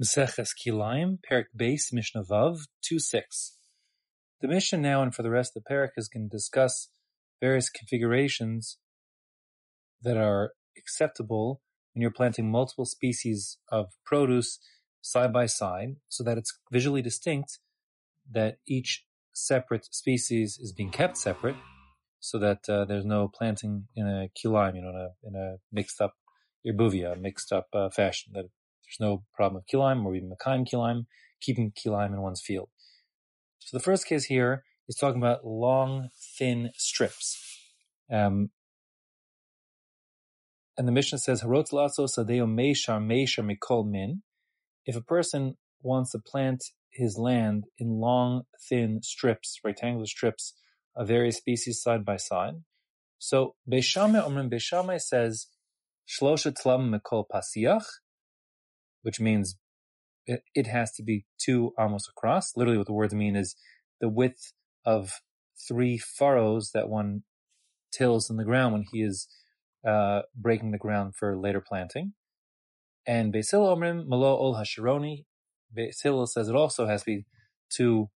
Meseches Kilayim, Perik Base, Mishnah Vav, 2-6. The Mishnah now and for the rest of the Perik is going to discuss various configurations that are acceptable when you're planting multiple species of produce side by side so that it's visually distinct that each separate species is being kept separate so that uh, there's no planting in a kilayim, you know, in a, in a mixed up irbuvia, mixed up uh, fashion, that there's no problem of kilayim or even Makayim kilayim, keeping kilayim in one's field. So the first case here is talking about long, thin strips. Um, and the Mishnah says, laso sadeo min. If a person wants to plant his land in long, thin strips, rectangular strips of various species side by side. So Beis Shammai Omrim Beis Shammai says, which means it, it has to be two amos across. Literally what the words mean is the width of three furrows that one tills in the ground when he is uh, breaking the ground for later planting. And Beis Hillel Omrim Malo Ol Hashironi, Beis Hillel says it also has to be two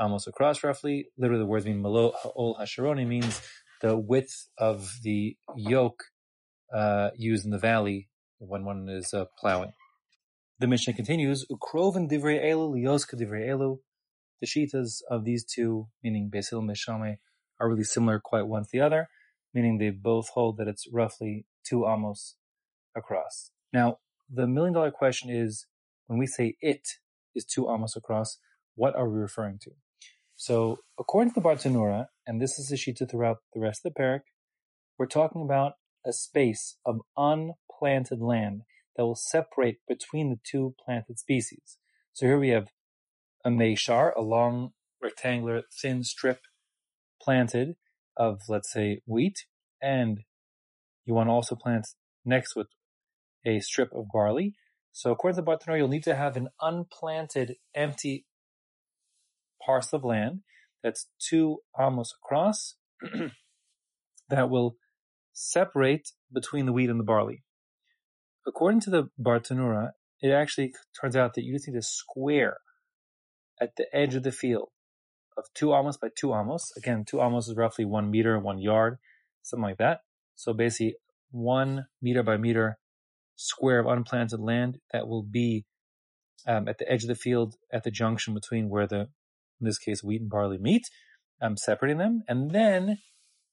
amos across roughly. Literally the words mean Malo Ol Hashironi means the width of the yoke uh, used in the valley when one is uh, plowing. The Mishnah continues, Ukroven divrei elu lioska divrei elu. The shitas of these two, meaning Beis Hillel and Meshame, are really similar quite one to the other, meaning they both hold that it's roughly two amos across. Now, the million dollar question is, when we say it is two amos across, what are we referring to? So, according to the Bartanura, and this is the shita throughout the rest of the parak, we're talking about a space of unplanted land that will separate between the two planted species. So here we have a meishar, a long rectangular thin strip planted of, let's say, wheat, and you want to also plant next with a strip of barley. So according to the Bartanur, you'll need to have an unplanted, empty parcel of land that's two amos across that will separate between the wheat and the barley according to the Bartanura, it actually turns out that you just need a square at the edge of the field of two amos by two amos. Again, two amos is roughly one meter, one yard, something like that. So basically, one meter by meter square of unplanted land that will be um, at the edge of the field at the junction between where the, in this case, wheat and barley meet, um, separating them, and then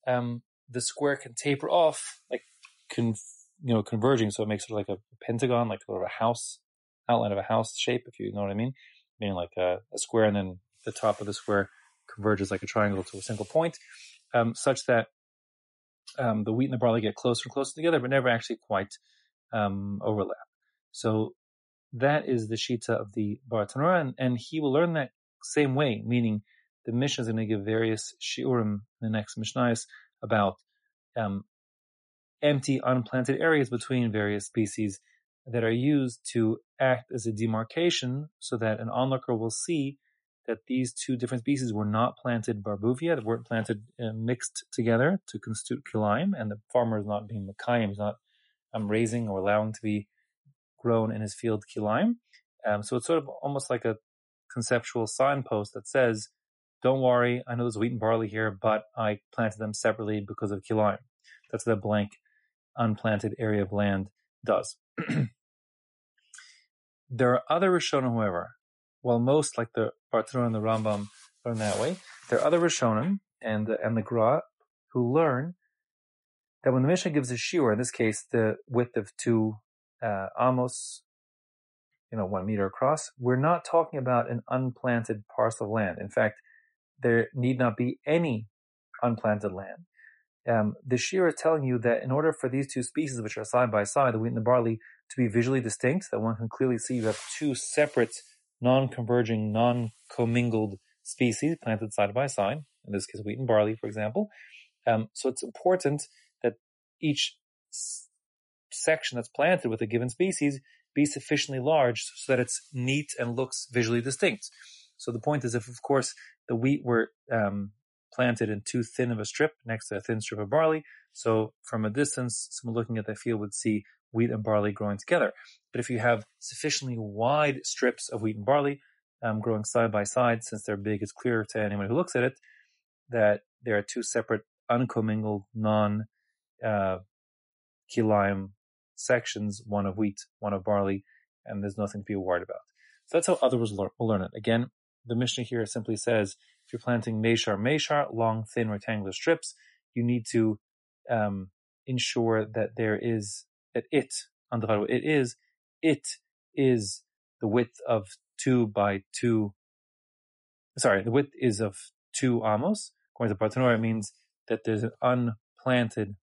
um, the square can taper off, like can you know, converging. So it makes sort of like a pentagon, like sort of a house outline of a house shape, if you know what I mean. Meaning like a, a square and then the top of the square converges like a triangle to a single point, um, such that um, the wheat and the barley get closer and closer together, but never actually quite um, overlap. So that is the shita of the Bartanura, and, and he will learn that same way, meaning the Mishnah is going to give various shiurim in the next Mishnayos about um, empty, unplanted areas between various species that are used to act as a demarcation so that an onlooker will see that these two different species were not planted barbuvia, that weren't planted uh, mixed together to constitute kilayim, and the farmer is not being makayim, he's not um, raising or allowing to be grown in his field kilayim. Um, so it's sort of almost like a conceptual signpost that says, don't worry, I know there's wheat and barley here, but I planted them separately because of kilayim. That's the blank unplanted area of land does. there are other Rishonim, however, while most, like the Bartanura and the Rambam, learn that way, there are other Rishonim and the, and the Gra who learn that when the Mishnah gives a shiur, in this case, the width of two uh, amos, you know, one meter across, we're not talking about an unplanted parcel of land. In fact, there need not be any unplanted land um, the shiur is telling you that in order for these two species, which are side by side, the wheat and the barley, to be visually distinct, that one can clearly see you have two separate, non-converging, non-commingled species planted side by side. In this case, wheat and barley, for example. Um, so it's important that each s- section that's planted with a given species be sufficiently large so that it's neat and looks visually distinct. So the point is, if of course the wheat were um, planted in too thin of a strip next to a thin strip of barley. So from a distance, someone looking at the field would see wheat and barley growing together. But if you have sufficiently wide strips of wheat and barley um, growing side by side, since they're big, it's clear to anyone who looks at it that there are two separate, uncommingled, non uh, sections, one of wheat, one of barley, and there's nothing to be worried about. So that's how others will learn it. Again, the Mishnah here simply says if you're planting meshar meshar, long, thin, rectangular strips, you need to um, ensure that there is that it it is it is the width of two by two. Sorry, the width is of two amos. According to Bartanura, it means that there's an unplanted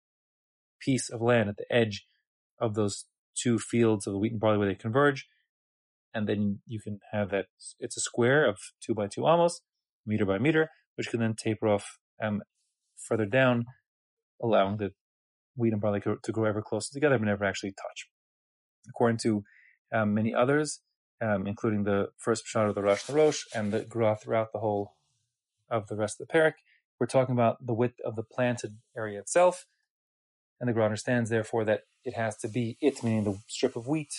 piece of land at the edge of those two fields of the wheat and barley where they converge, and then you can have that. It's a square of two by two almost, meter by meter, which can then taper off um, further down, allowing the wheat and barley to grow ever closer together, but never actually touch. According to um, many others, um, including the first shot of the Rosh Rosh and the Gra throughout the whole of the rest of the parak, we're talking about the width of the planted area itself. And the Gra understands, therefore, that it has to be it, meaning the strip of wheat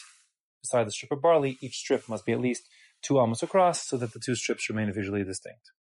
beside the strip of barley. Each strip must be at least two amos across so that the two strips remain visually distinct.